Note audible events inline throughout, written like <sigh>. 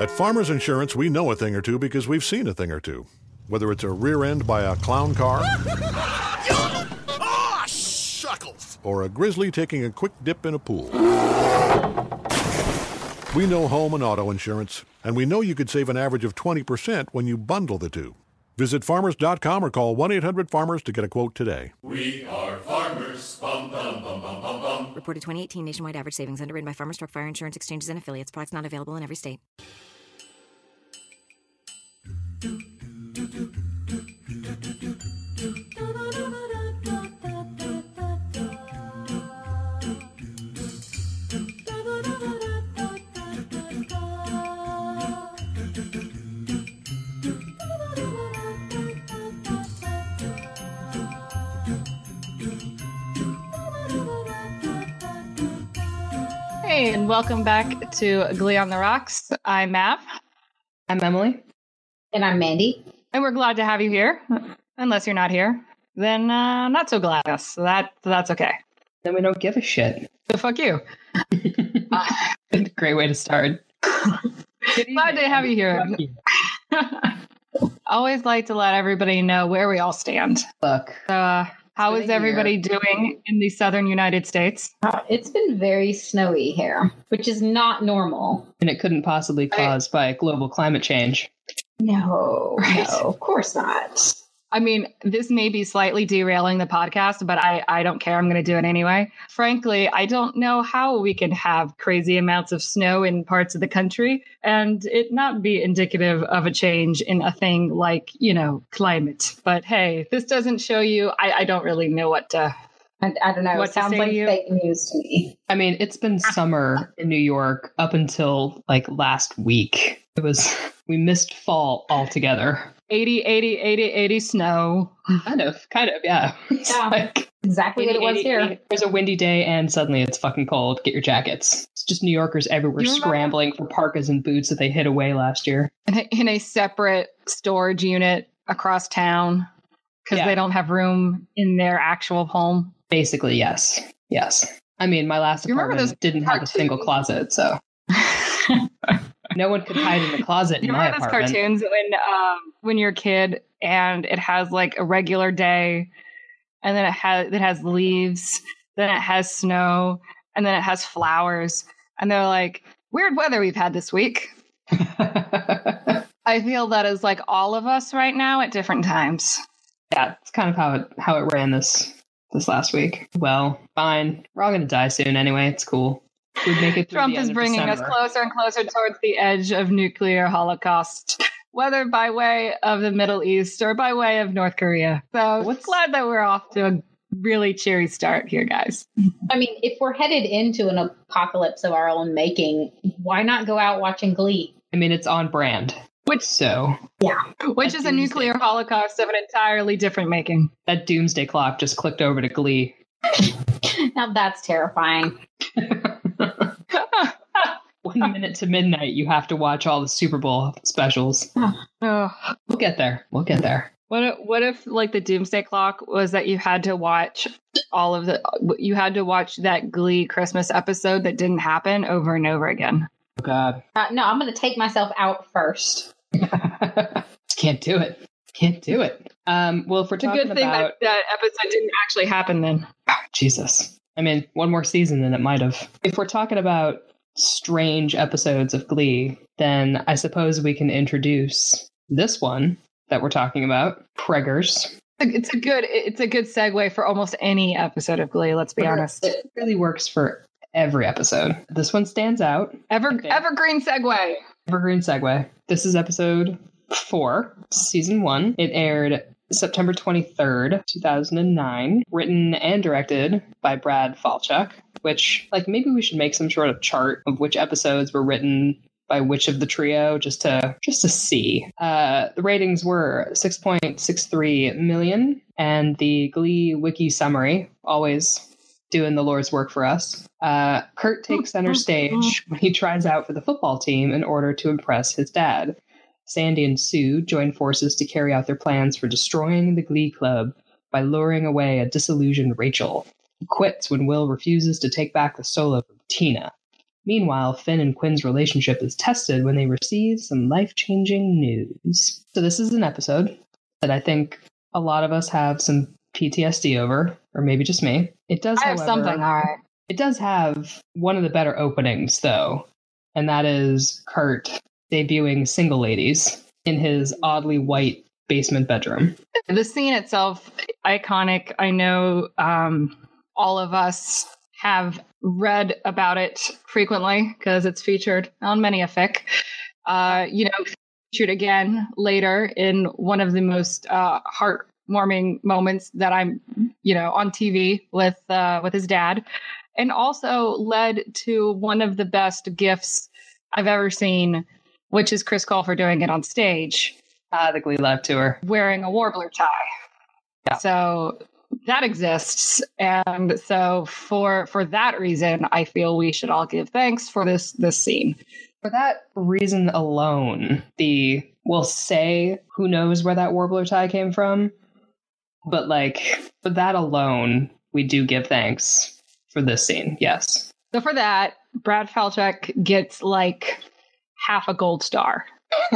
At Farmers Insurance, we know a thing or two because we've seen a thing or two. Whether it's a rear end by a clown car <laughs> Ah, shuckles! or a grizzly taking a quick dip in a pool. We know home and auto insurance, and we know you could save an average of 20% when you bundle the two. Visit farmers.com or call 1 800 Farmers to get a quote today. We are farmers. Bum, bum, bum, bum, bum, bum. Reported 2018 nationwide average savings underwritten by Farmers Truck Fire Insurance Exchanges and Affiliates. Products not available in every state. Welcome back to Glee on the Rocks. I'm Mav, I'm Emily. And I'm Mandy. and we're glad to have you here. Unless you're not here, then uh, not so glad. So that that's okay. Then we don't give a shit. So fuck you. <laughs> Great way to start. Glad to have you here. You. <laughs> Always like to let everybody know where we all stand. Look, uh, how been is everybody doing in the southern United States? Uh, it's been very snowy here, which is not normal. and it couldn't possibly caused by global climate change. No, Right. no, of course not. I mean, this may be slightly derailing the podcast, but I, I don't care. I'm going to do it anyway. Frankly, I don't know how we can have crazy amounts of snow in parts of the country and it not be indicative of a change in a thing like, you know, climate. But hey, this doesn't show you. I, I don't really know what to. I, I don't know. What it sounds like you? fake news to me. I mean, it's been summer in New York up until like last week. It was, we missed fall altogether. 80, 80, 80, 80 snow. <laughs> Kind of, kind of, yeah. <laughs> Yeah. like Exactly what it was 80, here. 80. There's a windy day and suddenly it's fucking cold. Get your jackets. It's just New Yorkers everywhere scrambling for parkas and boots that they hid away last year. in a, in a separate storage unit across town because Yeah. they don't have room in their actual home. Basically, yes. Yes. I mean, my last apartment didn't have a single closet, so <laughs> no one could hide in the closet <laughs> You in my remember those apartment. cartoons when um, when you're a kid and it has like a regular day, and then it has it has leaves, then it has snow, and then it has flowers, and they're like weird weather we've had this week. <laughs> I feel that is like all of us right now at different times. yeah, it's kind of how it how it ran this this last week. Well, fine. We're all gonna die soon anyway. It's cool. We'd make it. Trump the is end of bringing us closer and closer towards the edge of nuclear holocaust, whether by way of the Middle East or by way of North Korea. So What's- glad that we're off to a really cheery start here, guys. I mean, if we're headed into an apocalypse of our own making, why not go out watching Glee? I mean, it's on brand. Which, So yeah, which is a nuclear holocaust of an entirely different making. that doomsday clock just clicked over to Glee. <laughs> Now that's terrifying. <laughs> One minute to midnight, you have to watch all the Super Bowl specials. <sighs> Oh, We'll get there. We'll get there. what if, what if like the doomsday clock was that you had to watch all of the you had to watch that Glee Christmas episode that didn't happen over and over again. Oh God. Uh, no, I'm going to take myself out first. <laughs> Can't do it. Can't do it. Um, well, if we're It's a talking good thing about that that episode didn't actually happen then. <sighs> Jesus, I mean, one more season than it might have. If we're talking about strange episodes of Glee, then I suppose we can introduce this one that we're talking about, Preggers. It's a good it's a good segue for almost any episode of Glee. Let's be honest. It really works for every episode. This one stands out. Ever evergreen segue. Evergreen segue. This is episode four, season one. It aired September 23rd, 2009, written and directed by Brad Falchuk, which, like, maybe we should make some sort of chart of which episodes were written by which of the trio just to just to see uh the ratings were 6.63 million and the glee wiki summary always doing the Lord's work for us. Uh, Kurt takes center stage when he tries out for the football team in order to impress his dad. Sandy and Sue join forces to carry out their plans for destroying the Glee Club by luring away a disillusioned Rachel, quits when Will refuses to take back the solo from Tina. Meanwhile, Finn and Quinn's relationship is tested when they receive some life changing news. So, this is an episode that I think a lot of us have some PTSD over, or maybe just me. It does I have however- something, all right. It does have one of the better openings, though, and that is Kurt debuting Single Ladies in his oddly white basement bedroom. The scene itself, iconic. I know um, all of us have read about it frequently because it's featured on many a fic. Uh, you know, featured again later in one of the most uh, heartwarming moments that I'm, you know, on TV with uh, with his dad, and also led to one of the best gifts I've ever seen, which is Chris Colfer doing it on stage Ah, the Glee Live tour. wearing a warbler tie. Yeah. So that exists, and so for for that reason, I feel we should all give thanks for this this scene. For that reason alone, the we'll say who knows where that warbler tie came from, but like for that alone, we do give thanks for this scene. Yes. So for that, Brad Falchuk gets like half a gold star. <laughs>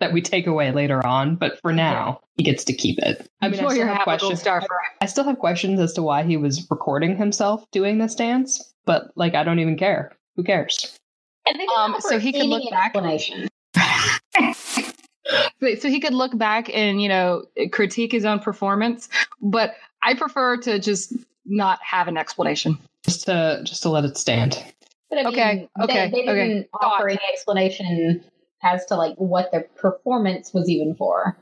that we take away later on, but for now, he gets to keep it. I mean, I Enjoy still have half a gold questions. star for I still have questions as to why he was recording himself doing this dance, but like I don't even care. Who cares? And they Um, so he could look back- explanation. <laughs> Wait, so he could look back and you know critique his own performance, but I prefer to just not have an explanation. Just to just to let it stand. But I mean, Okay, they- okay, they, okay. didn't offer any explanation as to like what their performance was even for.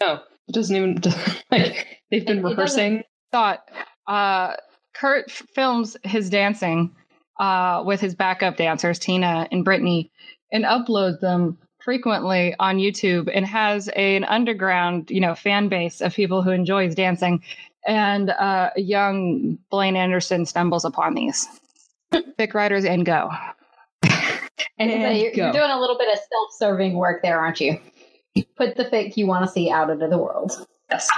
No, it doesn't even <laughs> like they've been It- it rehearsing. thought uh, Kurt f- films his dancing uh, with his backup dancers, Tina and Brittany, and uploads them frequently on YouTube and has a, an underground, you know, fan base of people who enjoy his dancing. And uh, young Blaine Anderson stumbles upon these. Fic writers and go. And So you're, go. you're doing a little bit of self-serving work there, aren't you? Put the fic you want to see out into the world. Yes.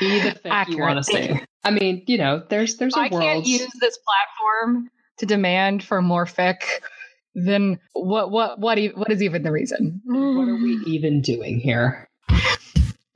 Be the fic you want to see. I mean, you know, there's there's a I world. I can't use this platform to demand for more fic. Then what? What? What? e- What is even the reason? what are we even doing here?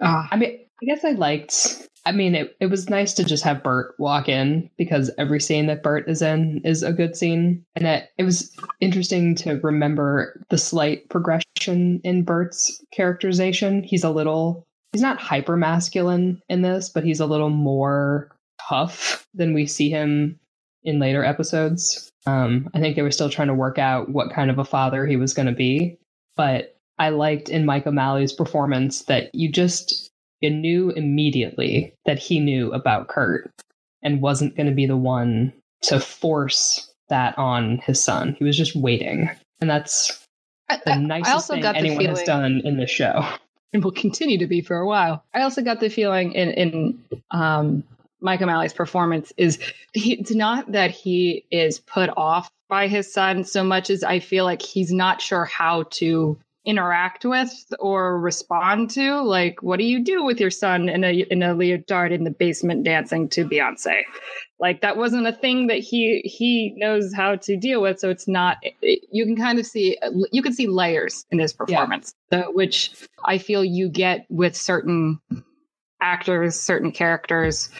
Ah. I mean, I guess I liked. I mean, it, it was nice to just have Burt walk in because every scene that Burt is in is a good scene. And it, it was interesting to remember the slight progression in Burt's characterization. He's a little, he's not hyper masculine in this, but he's a little more tough than we see him in later episodes. Um, I think they were still trying to work out what kind of a father he was going to be. But I liked in Mike O'Malley's performance that you just you knew immediately that he knew about Kurt and wasn't going to be the one to force that on his son. He was just waiting, and that's the I- nicest I thing anyone feeling, has done in the show. <laughs> and will continue to be for a while. I also got the feeling in in um, Mike O'Malley's performance is he, it's not that he is put off by his son so much as I feel like he's not sure how to interact with or respond to. Like, what do you do with your son in a in a leotard in the basement dancing to Beyonce? Like that wasn't a thing that he he knows how to deal with. So it's not. It, you can kind of see you can see layers in his performance, so, which I feel you get with certain actors, certain characters.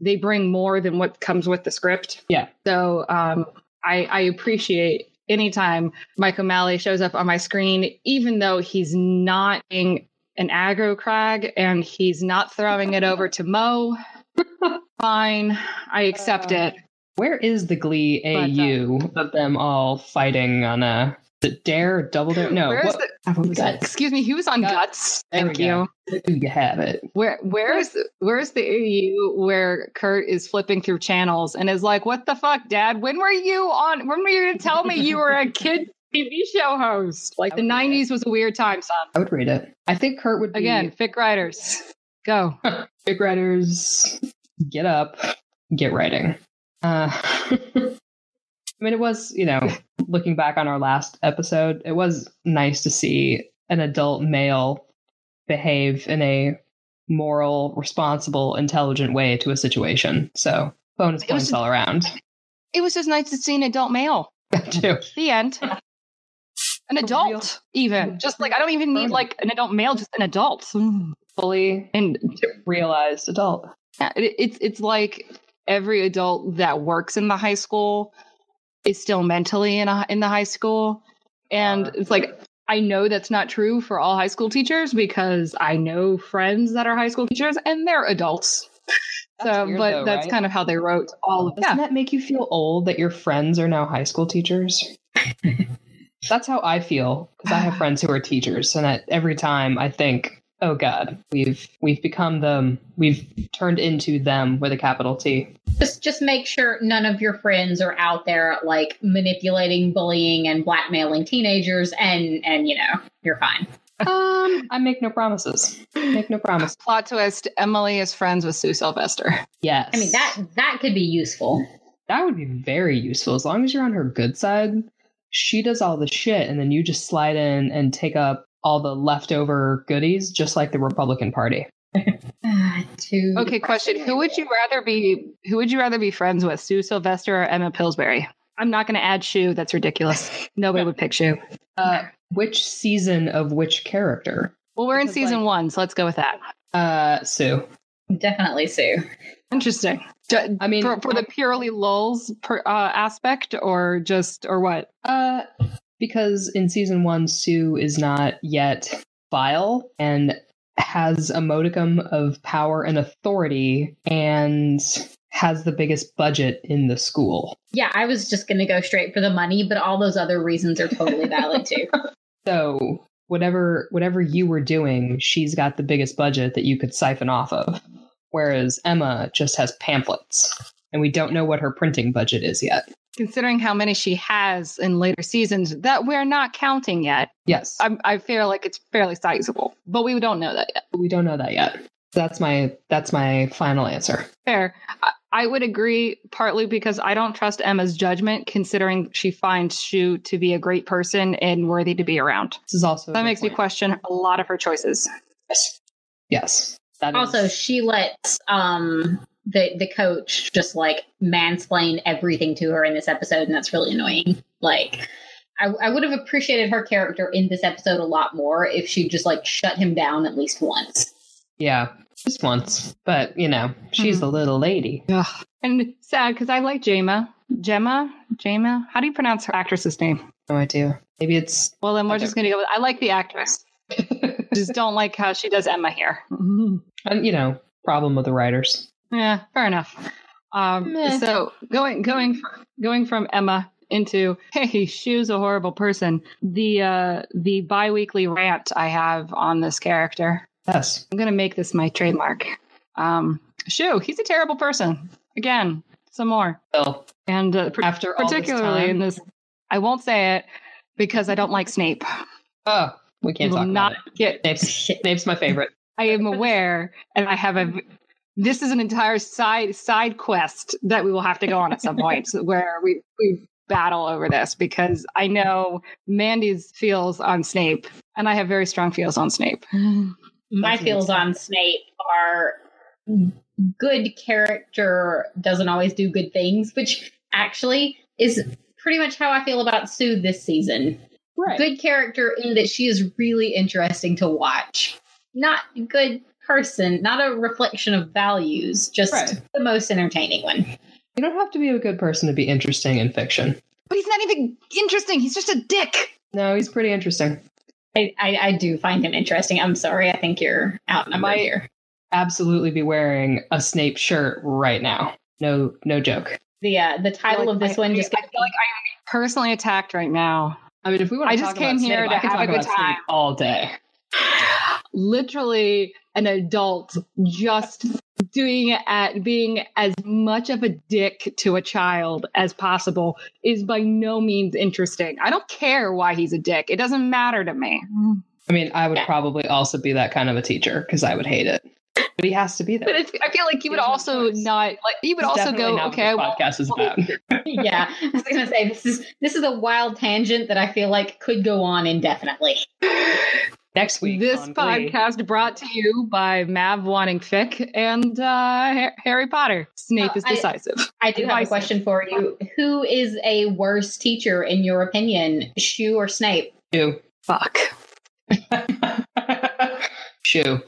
They bring more than what comes with the script. Yeah. So um, I, I appreciate anytime Mike O'Malley shows up on my screen, even though he's not being an aggro crag and he's not throwing it over to Mo. <laughs> Fine, I accept Uh, it. Where is the Glee But, uh, AU of them all fighting on a is it Dare Double Dare? No, what, the- what was it? Excuse me, he was on Guts. Guts. Thank you. You have it. Where where's where's the AU where Kurt is flipping through channels and is like, "What the fuck, Dad? When were you on? When were you gonna tell me you were a <laughs> kid TV show host? Like the Okay. '90s was a weird time, son." I would read it. I think Kurt would be Again, fic writers, go. <laughs> Fic writers, get up, get writing. Uh, <laughs> I mean, it was, you know, <laughs> looking back on our last episode, it was nice to see an adult male behave in a moral, responsible, intelligent way to a situation. So, bonus points all around. It was just nice to see an adult male <laughs> you. The end. <laughs> An adult, even just like I don't even need like an adult male, just an adult. Fully And realized adult. Yeah, it, it's it's like every adult that works in the high school is still mentally in a, in the high school, and it's like I know that's not true for all high school teachers because I know friends that are high school teachers and they're adults. <laughs> So, weird but though, that's right? kind of how they wrote all of Doesn't yeah. that make you feel old that your friends are now high school teachers? <laughs> That's how I feel because I have <sighs> friends who are teachers, and at every time I think, "Oh God, we've we've become them. We've turned into them with a capital T." Just just make sure none of your friends are out there like manipulating, bullying, and blackmailing teenagers, and and you know you're fine. Um, I make no promises. Make no promises. Plot twist: Emily is friends with Sue Sylvester. Yes, I mean that that could be useful. that would be very useful as long as you're on her good side. She does all the shit, and then you just slide in and take up all the leftover goodies, just like the Republican Party. <laughs> Too Okay, question: Who would you rather be? Who would you rather be friends with, Sue Sylvester or Emma Pillsbury? I'm not going to add Sue. That's ridiculous. Nobody would pick Sue. Uh, which season of which character? Well, we're in season like- one, so let's go with that. Uh, Sue. definitely Sue. Interesting. I mean, for, for the purely lulls per, uh, aspect, or just or what? Uh, because in season one, Sue is not yet vile and has a modicum of power and authority and has the biggest budget in the school. Yeah, I was just gonna go straight for the money, but all those other reasons are totally valid too. <laughs> So whatever whatever you were doing, she's got the biggest budget that you could siphon off of. Whereas Emma just has pamphlets. And we don't know what her printing budget is yet. Considering how many she has in later seasons that we're not counting yet, Yes. I, I feel like it's fairly sizable, but we don't know that yet. we don't know that yet. That's my that's my final answer. Fair. I, I would agree, partly because I don't trust Emma's judgment, considering she finds Schue to be a great person and worthy to be around. This is also That good makes me question a lot of her choices. Yes. Yes. That is- also, she lets um the the coach just like mansplain everything to her in this episode, and that's really annoying. Like. I, I would have appreciated her character in this episode a lot more if she just like shut him down at least once. yeah, just once. But you know, she's Mhm. a little lady. And sad because I like Jayma. Gemma? Jema? How do you pronounce her actress's name? No idea. Maybe it's Well, then we're just going to go with I like the actress. <laughs> just don't like how she does Emma here. and you know problem with the writers. Yeah, fair enough. Um, Meh. so going going going from Emma into hey, Schue's a horrible person. The uh, the biweekly rant I have on this character. Yes. I'm gonna make this my trademark. Um, Schue, he's a terrible person. Again, some more, Well, and uh, par- after all this particularly time- in this, I won't say it because I don't like Snape. oh, we can't talk not about get it. Snape's, Snape's my favorite. I am aware, and I have a. This is an entire side side quest that we will have to go on at some point, <laughs> where we we battle over this because I know Mandy's feels on Snape, and I have very strong feels on Snape. My That's feels on Snape are good character doesn't always do good things, which actually is pretty much how I feel about Sue this season. Right. Good character in that she is really interesting to watch. Not good person, not a reflection of values, just Right. the most entertaining one. You don't have to be a good person to be interesting in fiction. But he's not even interesting. He's just a dick. No, he's pretty interesting. I, I, I do find him interesting. I'm sorry, I think you're out outnumbered might- here. Absolutely be wearing a Snape shirt right now. No, no joke. The uh, the title Like, of this I- one I- just I feel like I'm personally attacked right now. I mean, if we want I to just came about here Snape, to I can have a good about Snape time. all day. literally an adult just doing it at being as much of a dick to a child as possible is by no means interesting. I don't care why he's a dick. It doesn't matter to me. I mean, I would Yeah. probably also be that kind of a teacher because I would hate it. But he has to be there. But it's, I feel like he would There's also not like he would It's also go okay. What Well, podcast is about. <laughs> yeah, I was gonna say this is this is a wild tangent that I feel like could go on indefinitely. Next week. This on Glee. podcast brought to you by Mav wanting fic and uh, Harry Potter. Snape Uh, is decisive. I do have a question for you. Who is a worse teacher in your opinion, Schue or Snape? Schue. Fuck. <laughs> Schue.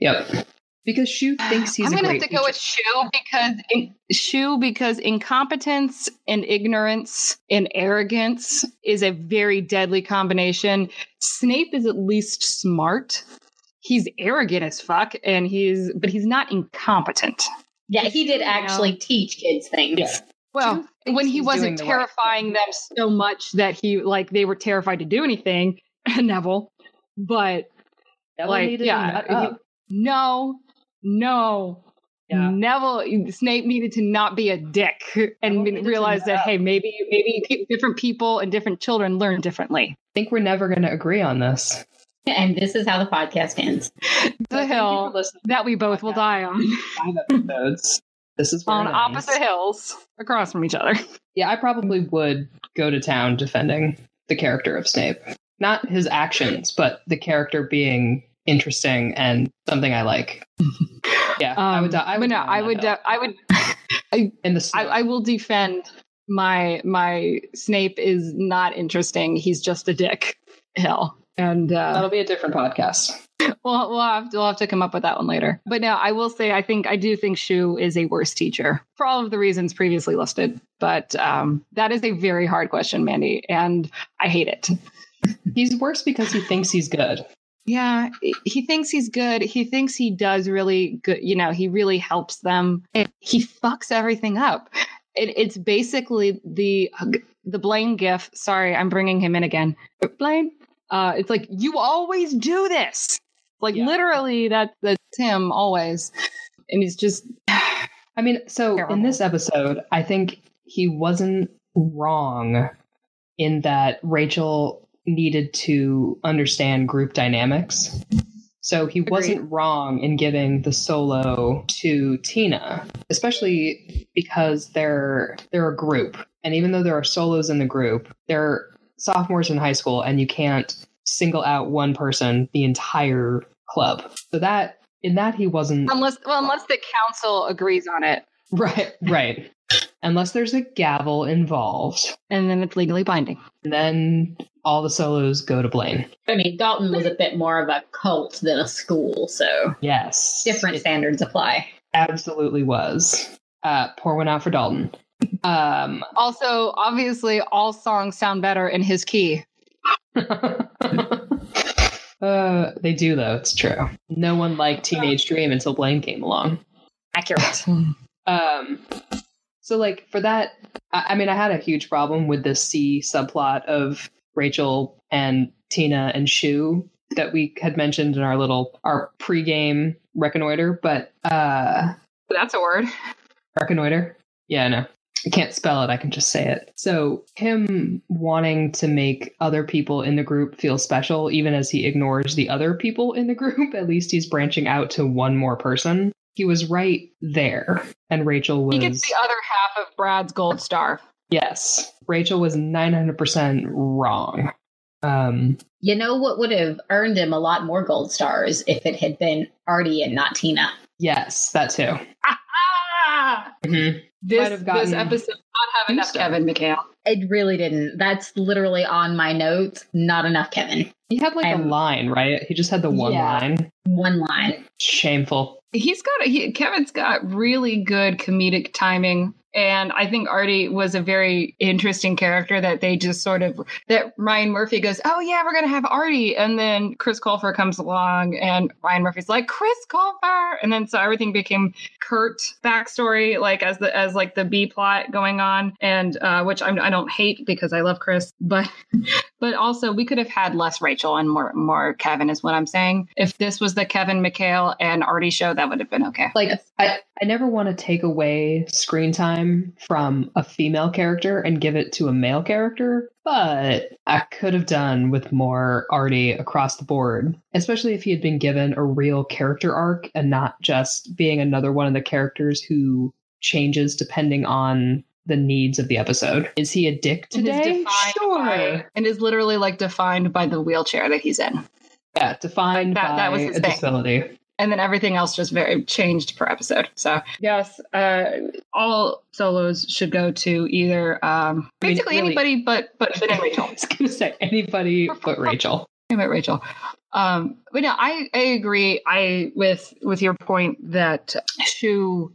Yep. Because Schue <sighs> thinks he's I'm gonna have to go with. Schue because in, Schue because incompetence and ignorance and arrogance is a very deadly combination. Snape is at least smart. He's arrogant as fuck, and he's but he's not incompetent. Yeah, he did actually teach kids things. Yeah. Well, when he wasn't doing the right terrifying them so much that he like they were terrified to do anything, <laughs> Neville. But Neville like, needed to yeah, nut he- no, no. Yeah. Neville Snape needed to not be a dick <laughs> and Neville needed to realize that hey maybe maybe pe- different people and different children learn differently. I think we're never going to agree on this. And this is how the podcast ends. The Thank hill that we both will die on five episodes. This is on it ends. opposite hills across from each other. Yeah, I probably would go to town defending the character of Snape. Not his actions, but the character being interesting and something I like. <laughs> Yeah, I would. Um, I would. no, I would. de- I would. <laughs> in the. I, I will defend my my Snape is not interesting. He's just a dick. Hell, and uh, That'll be a different podcast. <laughs> we'll we'll have to, we'll have to come up with that one later. But no, I will say I think I do think Schue is a worse teacher for all of the reasons previously listed. But um, that is a very hard question, Mandy, and I hate it. He's worse because he thinks he's good. Yeah, he thinks he's good. He thinks he does really good. You know, he really helps them. He fucks everything up. It, it's basically the the Blaine gif. Sorry, I'm bringing him in again. Blaine. Uh, it's like you always do this. Like Yeah. literally, that that's him always, and he's just <sighs> I mean, so in this episode, I think he wasn't wrong in that Rachel needed to understand group dynamics. So he wasn't wrong in giving the solo to Tina, especially because they're they're a group. And even though there are solos in the group, they're sophomores in high school and you can't single out one person the entire club. So that in that he wasn't unless well unless the council agrees on it, Right, right. Unless there's a gavel involved, and then it's legally binding. then all the solos go to Blaine. I mean, Dalton was a bit more of a cult than a school, so Yes. different standards apply. absolutely was. Uh, pour one out for Dalton. Um, Also, obviously, all songs sound better in his key. <laughs> uh, they do, though. It's true. No one liked Teenage Dream until Blaine came along. Accurate. <laughs> Um, so like for that, I, I mean, I had a huge problem with the C subplot of Rachel and Tina and Schue that we had mentioned in our little our pregame reconnoiter, but uh, That's a word. reconnoiter, yeah, no. I can't spell it, I can just say it. So, him wanting to make other people in the group feel special, even as he ignores the other people in the group, <laughs> at least he's branching out to one more person. He was right there. And Rachel was. He gets the other half of Brad's gold star. Yes. Rachel was 900% wrong. Um, You know what would have earned him a lot more gold stars if it had been Artie and not Tina? yes, that too. Ah! <laughs> Mhm. This, Might have gotten this episode did not have enough Houston. Kevin McHale. It really didn't. That's literally on my notes. Not enough Kevin. He had like a I'm- line, right? He just had the one Yeah. line. One line. Shameful. He's got he, Kevin's got really good comedic timing. And I think Artie was a very interesting character that they just sort of that Ryan Murphy goes, Oh yeah, we're gonna have Artie. And then Chris Colfer comes along and Ryan Murphy's like, Chris Colfer. And then so everything became Kurt backstory, like as the as like the B plot going on. And uh which I'm, I don't hate because I love Chris, <laughs> but but also we could have had less Rachel and more more Kevin is what I'm saying. If this was the Kevin McHale and Artie show, that would have been okay. Like, I, I never want to take away screen time from a female character and give it to a male character, but I could have done with more Artie across the board, especially if he had been given a real character arc and not just being another one of the characters who changes depending on the needs of the episode. Is he a dick today? Sure. by- and is literally like defined by the wheelchair that he's in. Yeah, defined That- by that was his a thing. disability. And then everything else just very changed per episode. So yes, uh, all solos should go to either um, I mean, basically really- anybody but but Finn and Rachel. I was gonna say anybody <laughs> but Rachel. About Rachel. Um, but no, I, I agree. I with with your point that Schue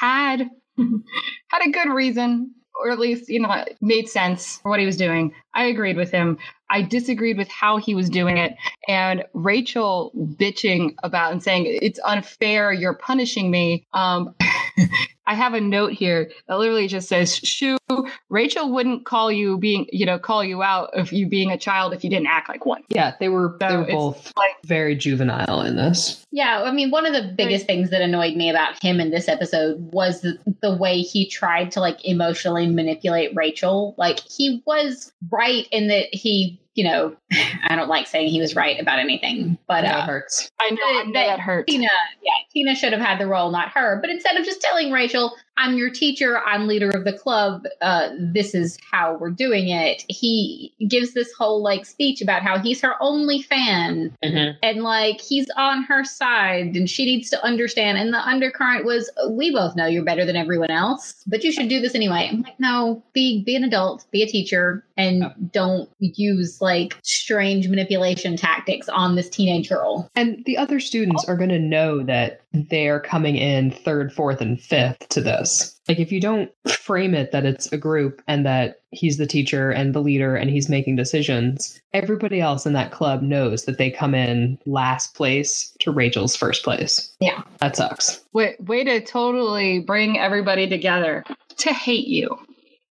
had <laughs> had a good reason, or at least you know made sense for what he was doing. I agreed with him. I disagreed with how he was doing it, and Rachel bitching about and saying it's unfair. You're punishing me. Um, <laughs> I have a note here that literally just says, "Schue, Rachel wouldn't call you being, you know, call you out of you being a child if you didn't act like one." Yeah, they were they were both like- very juvenile in this. Yeah, I mean, one of the biggest things that annoyed me about him in this episode was the, the way he tried to like emotionally manipulate Rachel. Like he was right in that he, you know, <laughs> I don't like saying he was right about anything, but that uh, hurts. I know, I know that- that hurt. Tina, yeah, Tina should have had the role, not her. But instead of just telling Rachel, "I'm your teacher, I'm leader of the club, uh, this is how we're doing it," he gives this whole like speech about how he's her only fan and like he's on her side and she needs to understand. And the undercurrent was, "We both know you're better than everyone else, but you should do this anyway." I'm like, no, be be an adult, be a teacher, and Yeah. don't use like strange manipulation tactics on this teenage girl. And the other students are going to know that they're coming in third, fourth, and fifth to this. Like, if you don't frame it that it's a group and that he's the teacher and the leader and he's making decisions, everybody else in that club knows that they come in last place to Rachel's first place. Yeah. That sucks. Way, way to totally bring everybody together to hate you.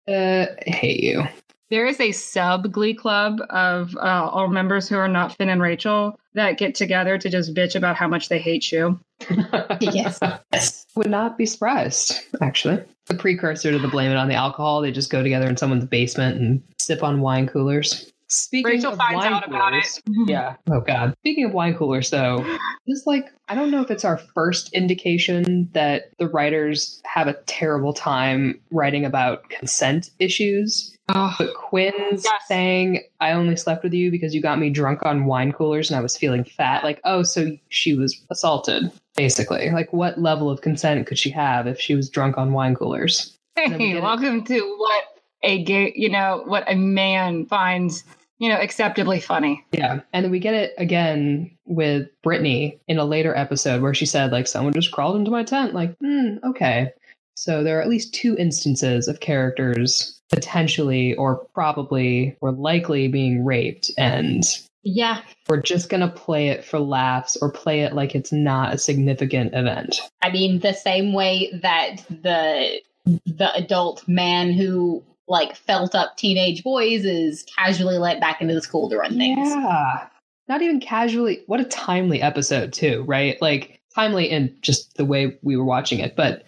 Uh, hate you. There is a sub Glee club of uh, all members who are not Finn and Rachel that get together to just bitch about how much they hate you. <laughs> Yes. yes. Would not be surprised, actually. The precursor to the blame it on the alcohol, they just go together in someone's basement and sip on wine coolers. Speaking Rachel of finds wine out about coolers, it. Yeah. Oh God. Speaking of wine coolers, though, this like I don't know if it's our first indication that the writers have a terrible time writing about consent issues. Oh, But Quinn's Yes. saying, "I only slept with you because you got me drunk on wine coolers and I was feeling fat." Like, oh, so she was assaulted, basically. Like, what level of consent could she have if she was drunk on wine coolers? then we hey, get it. welcome to what a gay, you know, what a man finds, you know, acceptably funny. Yeah. And then we get it again with Brittany in a later episode where she said, like, someone just crawled into my tent. Like, hmm, okay. So there are at least two instances of characters potentially or probably or likely being raped. And Yeah. we're just going to play it for laughs or play it like it's not a significant event. I mean, the same way that the the adult man who like felt up teenage boys is casually let back into the school to run things. Yeah. Not even casually. What a timely episode, too, right? Like, timely in just the way we were watching it, but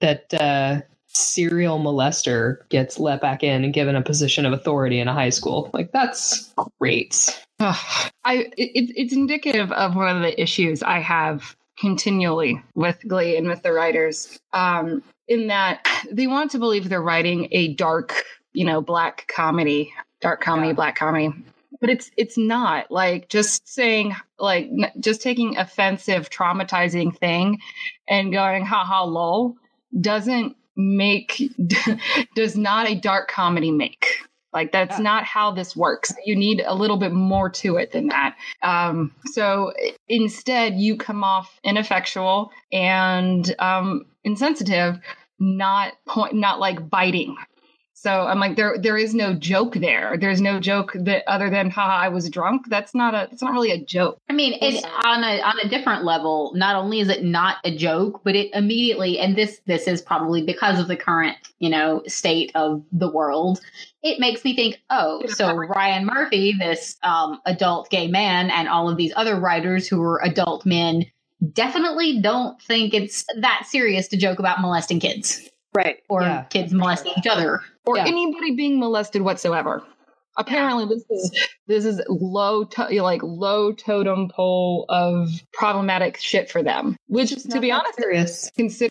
that uh, serial molester gets let back in and given a position of authority in a high school. Like, that's great. Ugh. I it, it's- it's indicative of one of the issues I have continually with Glee and with the writers, um, in that they want to believe they're writing a dark, you know, black comedy, dark comedy, Yeah. black comedy. But it's it's not like just saying like n- just taking offensive, traumatizing thing and going ha ha lol doesn't make <laughs> does not a dark comedy make. Like that's Yeah. not how this works. You need a little bit more to it than that. Um, so instead, you come off ineffectual and um, insensitive, not point, not like biting. So I'm like, there, there is no joke there. There's no joke that other than, haha, I was drunk. That's not a, it's not really a joke. I mean, it, on a on a different level. Not only is it not a joke, but it immediately and this this is probably because of the current you know state of the world. It makes me think, oh, so Ryan Murphy, this um, adult gay man, and all of these other writers who are adult men, definitely don't think it's that serious to joke about molesting kids Right. or Yeah. kids molesting each other. Or Yeah. anybody being molested whatsoever. Apparently this is this is low to, like low totem pole of problematic shit for them which It's to be honest serious. consider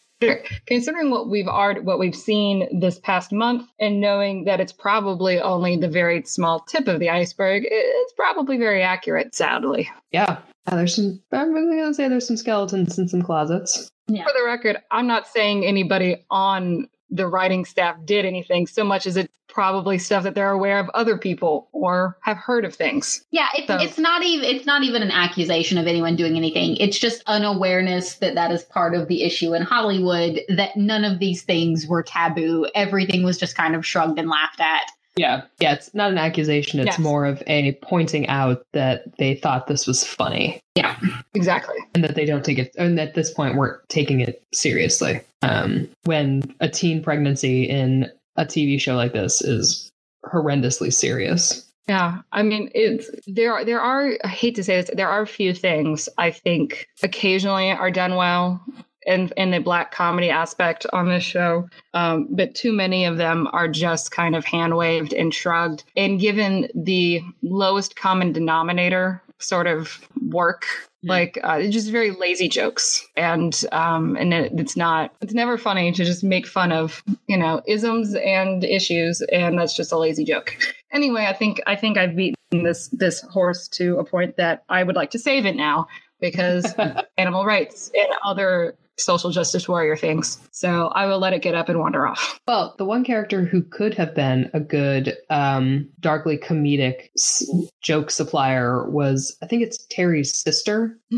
considering what we've already what we've seen this past month and knowing that it's probably only the very small tip of the iceberg it's probably very accurate sadly Yeah. Yeah, there's some. I'm gonna say there's some skeletons in some closets. Yeah. for the record i'm not saying anybody on the writing staff did anything so much as it's probably stuff that they're aware of other people or have heard of things Yeah, it's, So- it's not even it's not even an accusation of anyone doing anything. It's just an awareness that that is part of the issue in Hollywood. That none of these things were taboo. Everything was just kind of shrugged and laughed at. Yeah. Yeah, it's not an accusation. It's Yes. more of a pointing out that they thought this was funny Yeah. exactly and that they don't take it, and at this point we're taking it seriously. Um, when a teen pregnancy in a TV show like this is horrendously serious. Yeah, I mean, it's there. Are, there are. I hate to say this. There are a few things I think occasionally are done well in in the black comedy aspect on this show, um, but too many of them are just kind of hand waved and shrugged. And given the lowest common denominator sort of work. Like uh, it's just very lazy jokes, and um, and it, it's not. It's never funny to just make fun of you know isms and issues, and that's just a lazy joke anyway, I think I think I've beaten this this horse to a point that I would like to save it now because <laughs> animal rights and other social justice warrior things. So I will let it get up and wander off. Well, the one character who could have been a good, um, darkly comedic s- joke supplier was, I think it's Terri's sister. <laughs>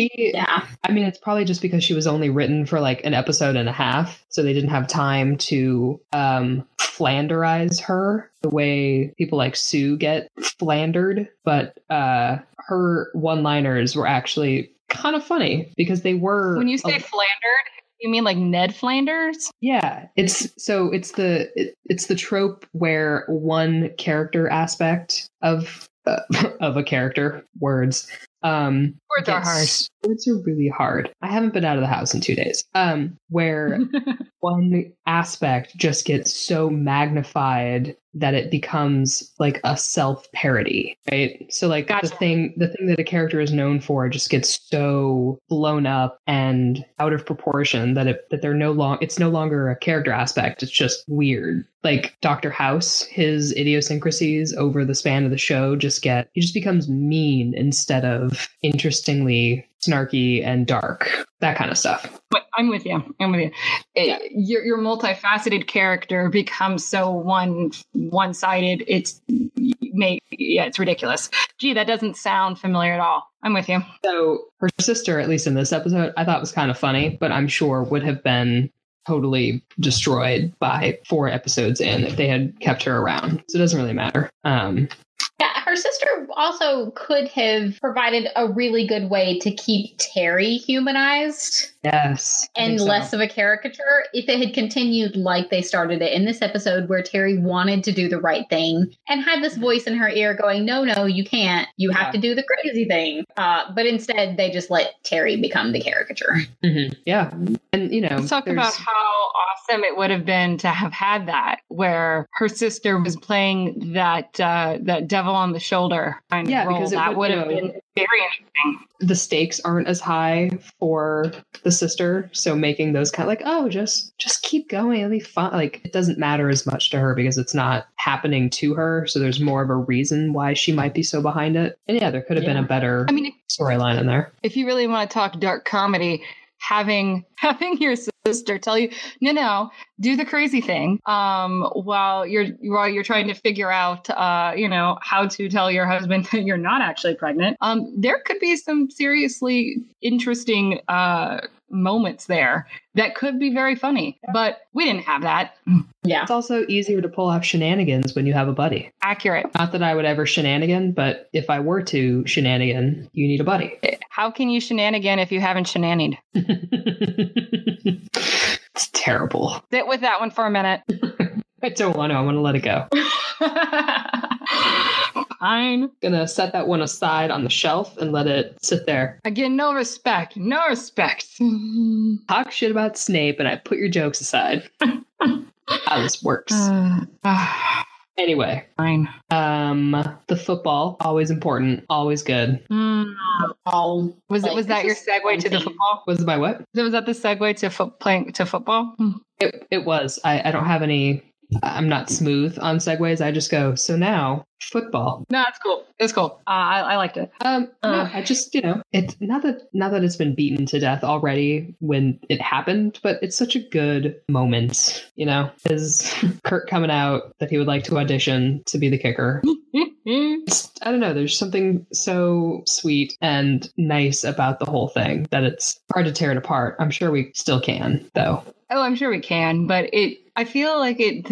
She- Yeah. I mean, it's probably just because she was only written for like an episode and a half, so they didn't have time to um, Flanderize her the way people like Sue get flandered. But uh, her one-liners were actually kind of funny because they were. when you say a- Flandered, you mean like Ned Flanders? yeah, it's so it's the it, it's the trope where one character aspect of uh, <laughs> of a character words um Words are hard. Words are really hard. I haven't been out of the house in two days. Um, where <laughs> one aspect just gets so magnified that it becomes like a self parody, right? So like Gotcha. the thing, the thing that a character is known for just gets so blown up and out of proportion that it that they're no long. It's no longer a character aspect. It's just weird. Like Doctor House, his idiosyncrasies over the span of the show just get he just becomes mean instead of interestingly snarky and dark. That kind of stuff. But I'm with you. I'm with you. It- your your multifaceted character becomes so one one sided. It's make yeah, it's ridiculous. Gee, that doesn't sound familiar at all. I'm with you. So her sister, at least in this episode, I thought was kind of funny, but I'm sure would have been totally destroyed by four episodes in if they had kept her around. So it doesn't really matter. Um, Yeah, her sister also could have provided a really good way to keep Terri humanized yes. And so. less of a caricature if it had continued like they started it in this episode where Terri wanted to do the right thing and had this voice in her ear going, No, no, you can't. You have Yeah. to do the crazy thing. Uh, but instead they just let Terri become the caricature. Mhm. Yeah. And, you know, Let's talk there's- about how awesome it would have been to have had that, where her sister was playing that uh, that devil on the shoulder kind Yeah, of role. because that would, you have know, been very interesting. the stakes aren't as high for the sister so making those kind of like oh just just keep going it'll be fun like it doesn't matter as much to her because it's not happening to her so there's more of a reason why she might be so behind it and yeah there could have been a better I mean, storyline in there if you really want to talk dark comedy, having <laughs> having your sister tell you, no, no, do the crazy thing, um, while you're while you're trying to figure out, uh, you know, how to tell your husband <laughs> that you're not actually pregnant. Um, there could be some seriously interesting uh moments there that could be very funny, but we didn't have that. Yeah. it's also easier to pull off shenanigans when you have a buddy Accurate. not that i would ever shenanigan but if i were to shenanigan you need a buddy How can you shenanigan if you haven't shenanied? <laughs> it's terrible Sit with that one for a minute. <laughs> i don't want to i want to let it go <laughs> Fine. gonna set that one aside on the shelf and let it sit there. Again, no respect. No respect. <laughs> Talk shit about Snape, and I put your jokes aside. How this works. Uh, <sighs> ah. Anyway, Fine. um, the football always important, always good. Mm. All Was it was that your segue to the football? Was it my what? Was that the segue to fo- playing to football? It it was. I I don't have any. I'm not smooth on segues. I just go. So now football. No, it's cool. It's cool. Uh, I, I liked it. Um, no, Uh. I just you know it's not that not that it's been beaten to death already when it happened, but it's such a good moment. You know, is Kurt coming out that he would like to audition to be the kicker. <laughs> It's- I don't know. There's something so sweet and nice about the whole thing that it's hard to tear it apart. I'm sure we still can, though. Oh, I'm sure we can, but it. I feel like it.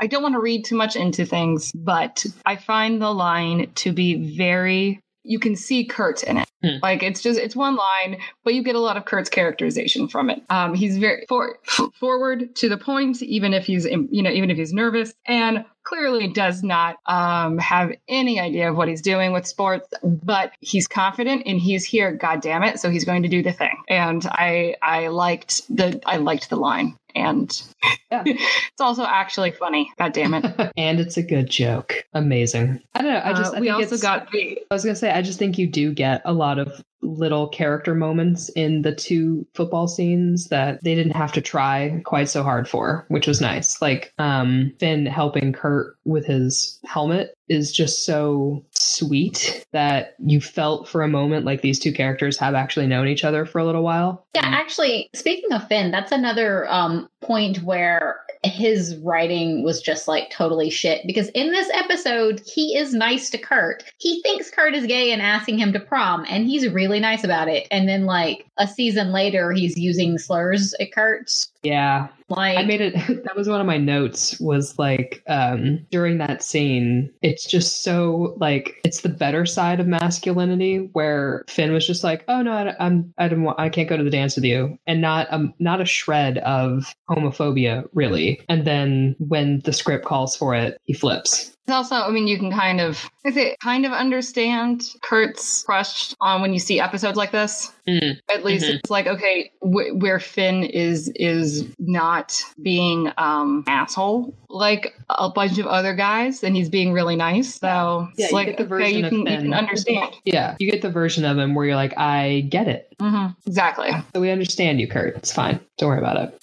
I don't want to read too much into things, but I find the line to be very. You can see Kurt in it. Hmm. Like it's just it's one line, but you get a lot of Kurt's characterization from it. Um, he's very for, forward to the point, even if he's you know even if he's nervous, and clearly does not um, have any idea of what he's doing with sports. But he's confident and he's here. God damn it! So he's going to do the thing. And I I liked the I liked the line, and Yeah. <laughs> it's also actually funny. God damn it! <laughs> and it's a good joke. Amazing. I don't know. I just Uh, I we think also it's- got the I was gonna say I just think you do get a lot of little character moments in the two football scenes that they didn't have to try quite so hard for, which was nice. Like um Finn helping Kurt with his helmet is just so sweet that you felt for a moment like these two characters have actually known each other for a little while. Yeah, actually, speaking of Finn, that's another um, point where his writing was just like totally shit. Because in this episode, he is nice to Kurt. He thinks Kurt is gay and asking him to prom, and he's really nice about it. And then, like a season later, he's using slurs at Kurt. Yeah, Like, I made it <laughs> that was one of my notes was like um during that scene it's just so like it's the better side of masculinity where Finn was just like oh no I, I'm I don't want I can't go to the dance with you. And not um not a shred of homophobia really. And then when the script calls for it he flips It's also, I mean, you can kind of, I think, kind of understand Kurt's crush on when you see episodes like this. Mm. At least Mhm. it's like, okay, wh- where Finn is is not being um asshole like a bunch of other guys, and he's being really nice. So Yeah, it's you like, get the okay, version you of can, you can understand. yeah you get the version of him where you're like I get it hmm Exactly. so we understand you Kurt it's fine don't worry about it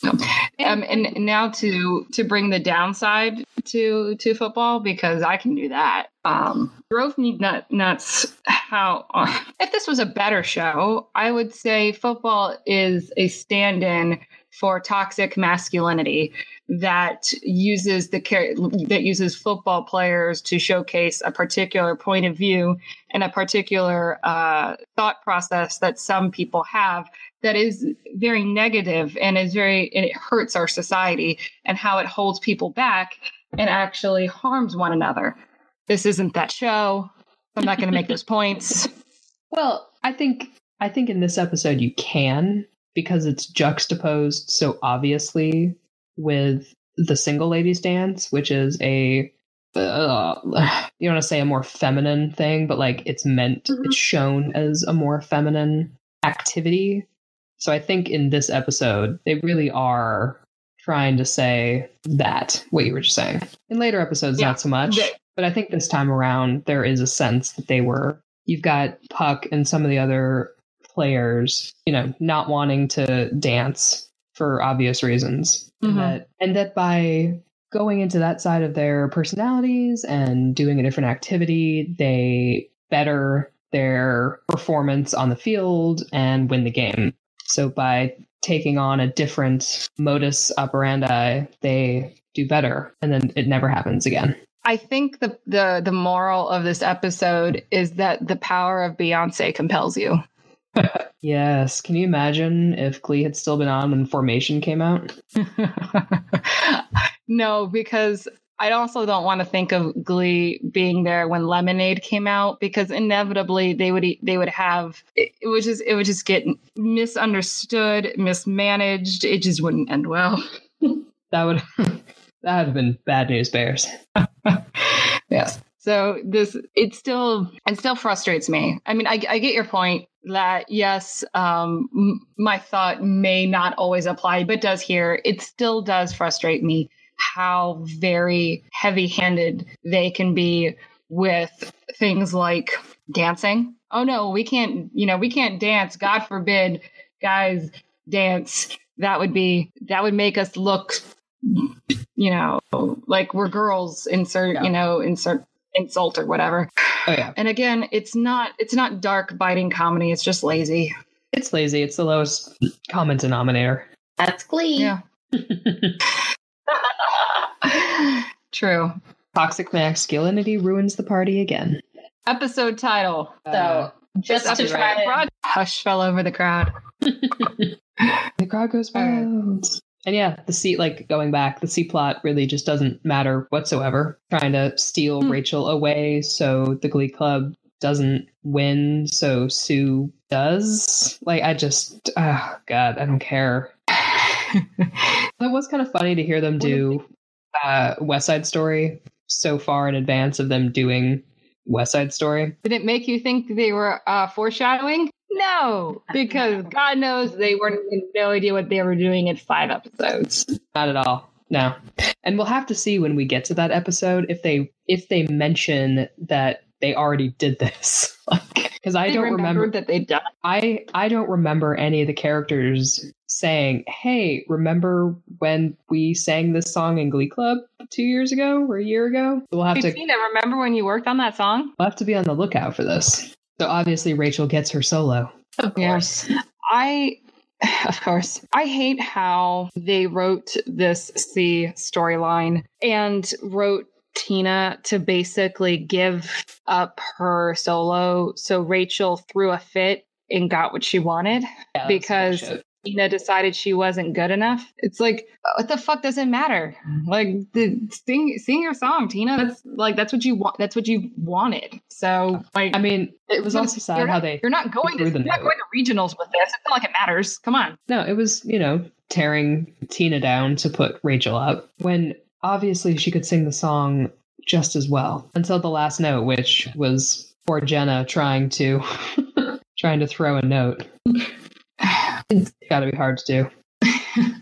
Um, and now to to bring the downside to to football because I can do that. Um, drove me nut, nuts. How if this was a better show, I would say football is a stand-in for toxic masculinity that uses the that uses football players to showcase a particular point of view and a particular uh, thought process that some people have that is very negative and is very and it hurts our society and how it holds people back and actually harms one another. This isn't that show. I'm not going to make those <laughs> points. Well, I think I think in this episode you can because it's juxtaposed so obviously with the single ladies dance, which is a uh, you don't want to say a more feminine thing, but like it's meant Mhm. it's shown as a more feminine activity. So I think in this episode they really are trying to say that what you were just saying. In later episodes, Yeah. not so much. But I think this time around, there is a sense that they were. You've got Puck and some of the other players, you know, not wanting to dance for obvious reasons, Mhm. and that and that by going into that side of their personalities and doing a different activity, they better their performance on the field and win the game. So by taking on a different modus operandi, they do better, and then it never happens again. I think the, the the moral of this episode is that the power of Beyonce compels you. <laughs> Yes. Can you imagine if Glee had still been on when Formation came out? <laughs> no, because I also don't want to think of Glee being there when Lemonade came out because inevitably they would they would have it, it would just it would just get misunderstood, mismanaged. It just wouldn't end well. <laughs> That would <laughs> that would have been bad news bears. <laughs> yes. So this it still it still frustrates me. I mean, I, I get your point that yes, um, my thought may not always apply, but does here. It still does frustrate me how very heavy handed they can be with things like dancing. Oh no, we can't, you know, we can't dance. God forbid guys dance. That would be, that would make us look, you know, like we're girls, insert, Yeah. you know, insert insult or whatever. Oh yeah, And again, it's not, it's not dark biting comedy. It's just lazy. it's lazy. It's the lowest common denominator. That's Glee. Yeah. <laughs> True. Toxic masculinity ruins the party again. Episode title. So just to try to broad- Hush fell over the crowd. <laughs> The crowd goes wild. And yeah, the seat, like going back, the C plot really just doesn't matter whatsoever. Trying to steal Hmm. Rachel away so the Glee Club doesn't win, so Sue does. Like, I just, oh God, I don't care. That was kind of funny to hear them do uh, West Side Story so far in advance of them doing West Side Story. Did it make you think they were uh, foreshadowing? No, because God knows they weren't no idea what they were doing in five episodes. Not at all. No. And we'll have to see when we get to that episode if they if they mention that they already did this. <laughs> Like because I They don't remembered remember that they'd done. it. I I don't remember any of the characters saying, "Hey, remember when we sang this song in Glee Club 2 years ago or a year ago?" We'll have Hey, to Tina, remember when you worked on that song? we'll have to be on the lookout for this. So obviously Rachel gets her solo. of course. I, <sighs> of course, I hate how they wrote this C storyline and wrote Tina to basically give up her solo. So Rachel threw a fit and got what she wanted. Yeah, Because- Tina decided she wasn't good enough. It's like, what the fuck does it matter? Like, the, sing, sing your song, Tina. That's like that's what you want. That's what you wanted. So, like, I mean, it was also sad you're how they you're not going to you're not going to regionals with this. It's not like it matters. Come on. No, it was, you know, tearing Tina down to put Rachel up when obviously she could sing the song just as well until the last note, which was poor Jenna trying to <laughs> trying to throw a note. <sighs> It's gotta be hard to do. <laughs>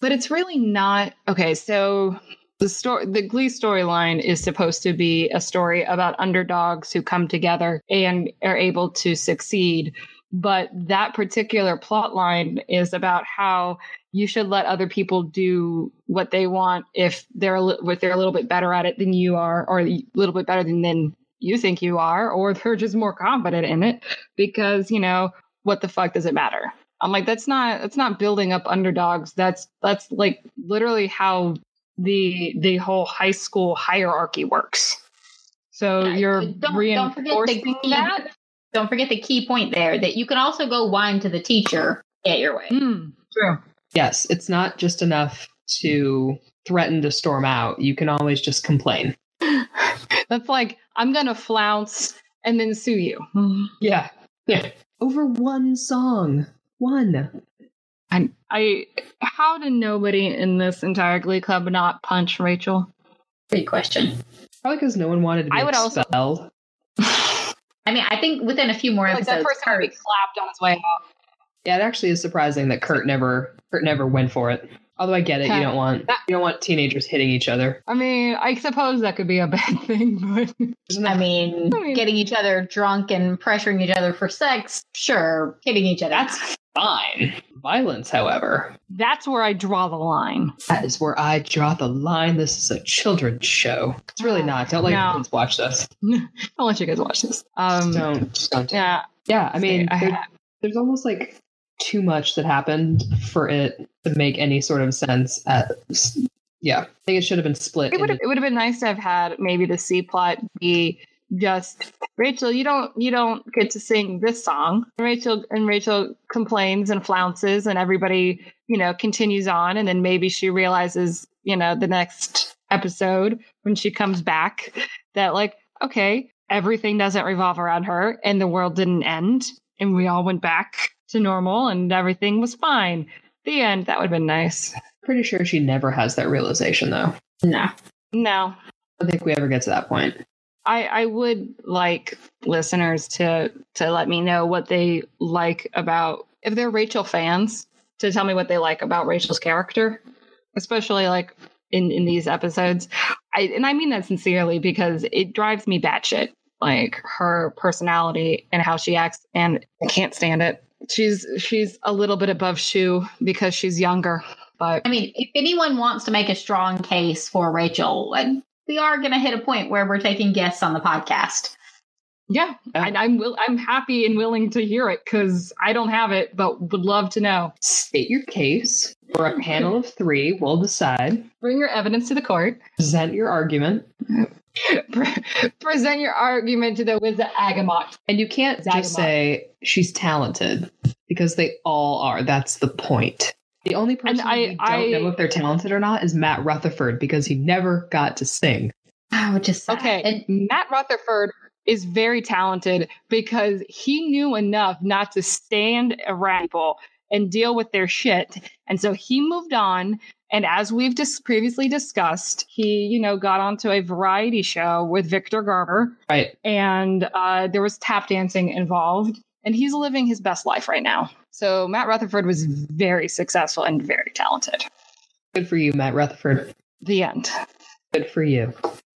but it's really not okay. So the story, the Glee storyline is supposed to be a story about underdogs who come together and are able to succeed. But that particular plot line is about how you should let other people do what they want if they're a if they're a little bit better at it than you are, or a little bit better than than you think you are, or <laughs> they're just more confident in it. Because you know what the fuck does it matter? I'm like, that's not that's not building up underdogs. That's that's like literally how the the whole high school hierarchy works. So Yeah, you're don't- don't reinforcing that. Don't forget the key point there that you can also go whine to the teacher, get your way. Mm, true. Yes, it's not just enough to threaten to storm out. You can always just complain. <laughs> That's like I'm gonna flounce and then sue you. <sighs> Yeah. Yeah. Over one song. One. I, I how did nobody in this entire Glee Club not punch Rachel? Great question. Probably because no one wanted to be I would also- expelled. <laughs> I mean, I think within a few more Like that episodes, person would be clapped on his way out. Yeah, it actually is surprising that Kurt never Kurt never went for it. Although I get it, you don't want that, you don't want teenagers hitting each other. I mean, I suppose that could be a <laughs> bad thing, but I mean, I mean- getting each other drunk and pressuring each other for sex, sure. Hitting each other. that's <laughs> fine. Violence, however, that's where I draw the line. that is where I draw the line. This is a children's show. It's really not. Don't let No. <laughs> your kids watch this. I'll let you guys watch this. Um, Don't. Just don't. yeah, Yeah, I mean, I- there- there's almost like too much that happened for it to make any sort of sense. At yeah, I think it should have been split. it would have it would have been nice to have had maybe the C plot be just Rachel. You don't you don't get to sing this song. Rachel and Rachel complains and flounces, and everybody you know continues on, and then maybe she realizes you know the next episode when she comes back that like okay everything doesn't revolve around her and the world didn't end and we all went back to normal and everything was fine. The end. That would have been nice. Pretty sure she never has that realization, though. no. No, I don't think we ever get to that point. I, I would like listeners to to let me know what they like about if they're Rachel fans to tell me what they like about Rachel's character, especially like in in these episodes. I and I mean that sincerely because it drives me batshit. Like her personality and how she acts, and I can't stand it. She's she's a little bit above Schue because she's younger, but I mean, if anyone wants to make a strong case for Rachel, like, we are going to hit a point where we're taking guests on the podcast. yeah, and I'm will I'm happy and willing to hear it because I don't have it, but would love to know. State your case, or a panel of three will decide. Bring your evidence to the court. Present your argument. Present your argument to the Wizard Agamot. And you can't Zagamot. just say she's talented because they all are. That's the point. The only person I- we don't I- know if they're talented or not is Matt Rutherford because he never got to sing. Oh, which is sad. Okay, And Matt Rutherford is very talented because he knew enough not to stand around people and deal with their shit. And so he moved on. And as we've just previously discussed, he, you know, got onto a variety show with Victor Garber Right. and uh, there was tap dancing involved. And he's living his best life right now. So Matt Rutherford was very successful and very talented. Good for you, Matt Rutherford. The end. Good for you.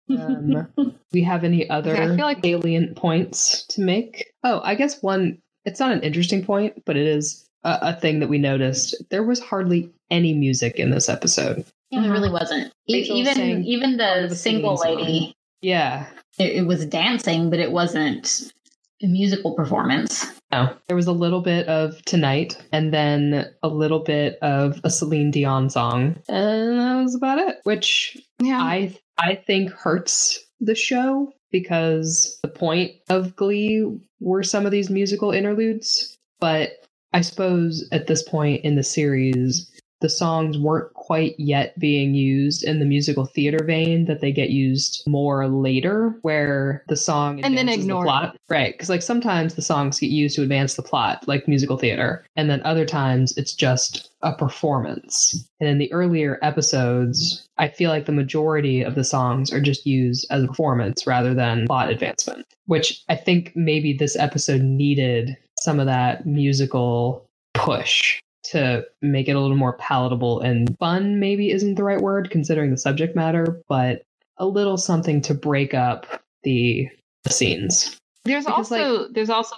Um, <laughs> we have any other I feel like- salient points to make? Oh, I guess one. It's not an interesting point, but it is a, a thing that we noticed. There was hardly any music in this episode. yeah, it really wasn't. E- Rachel even even part the single singing song. lady, Yeah. it, it was dancing, but it wasn't a musical performance. Oh, There was a little bit of Tonight and then a little bit of a Celine Dion song. And that was about it, which Yeah. I I think hurts the show because the point of Glee were some of these musical interludes. But I suppose at this point in the series, the songs weren't quite yet being used in the musical theater vein that they get used more later, where the song And then advances the plot. Right, because like sometimes the songs get used to advance the plot, like musical theater, and then other times it's just a performance. And in the earlier episodes, I feel like the majority of the songs are just used as a performance rather than plot advancement, which I think maybe this episode needed some of that musical push to make it a little more palatable and fun maybe isn't the right word considering the subject matter but a little something to break up the, the scenes There's Because, also there's also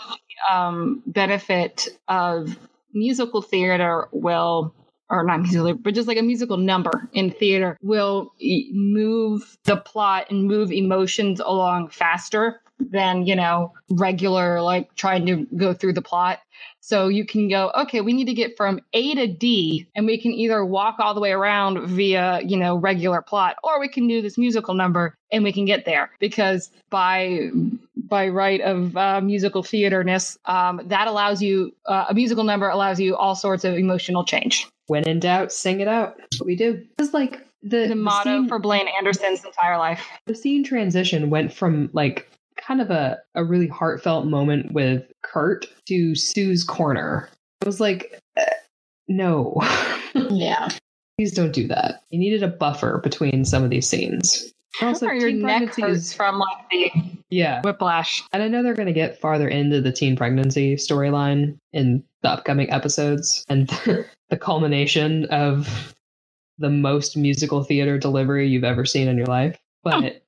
um, benefit of musical theater will or not musical, but just like a musical number in theater will move the plot and move emotions along faster than you know regular like trying to go through the plot. So you can go, okay, we need to get from A to D, and we can either walk all the way around via, you know, regular plot, or we can do this musical number and we can get there. Because by by right of uh, musical theaterness, um, that allows you uh, a musical number allows you all sorts of emotional change. when in doubt sing it out That's what we do it's like the, The motto scene, for Blaine Anderson's entire life. the scene transition went from like kind of a, a really heartfelt moment with kurt to sue's corner it was like uh, no <laughs> Yeah. please don't do that you needed a buffer between some of these scenes also your teen neck pregnancy hurts from like the yeah whiplash. And I know they're going to get farther into the teen pregnancy storyline in the upcoming episodes and <laughs> the culmination of the most musical theater delivery you've ever seen in your life. But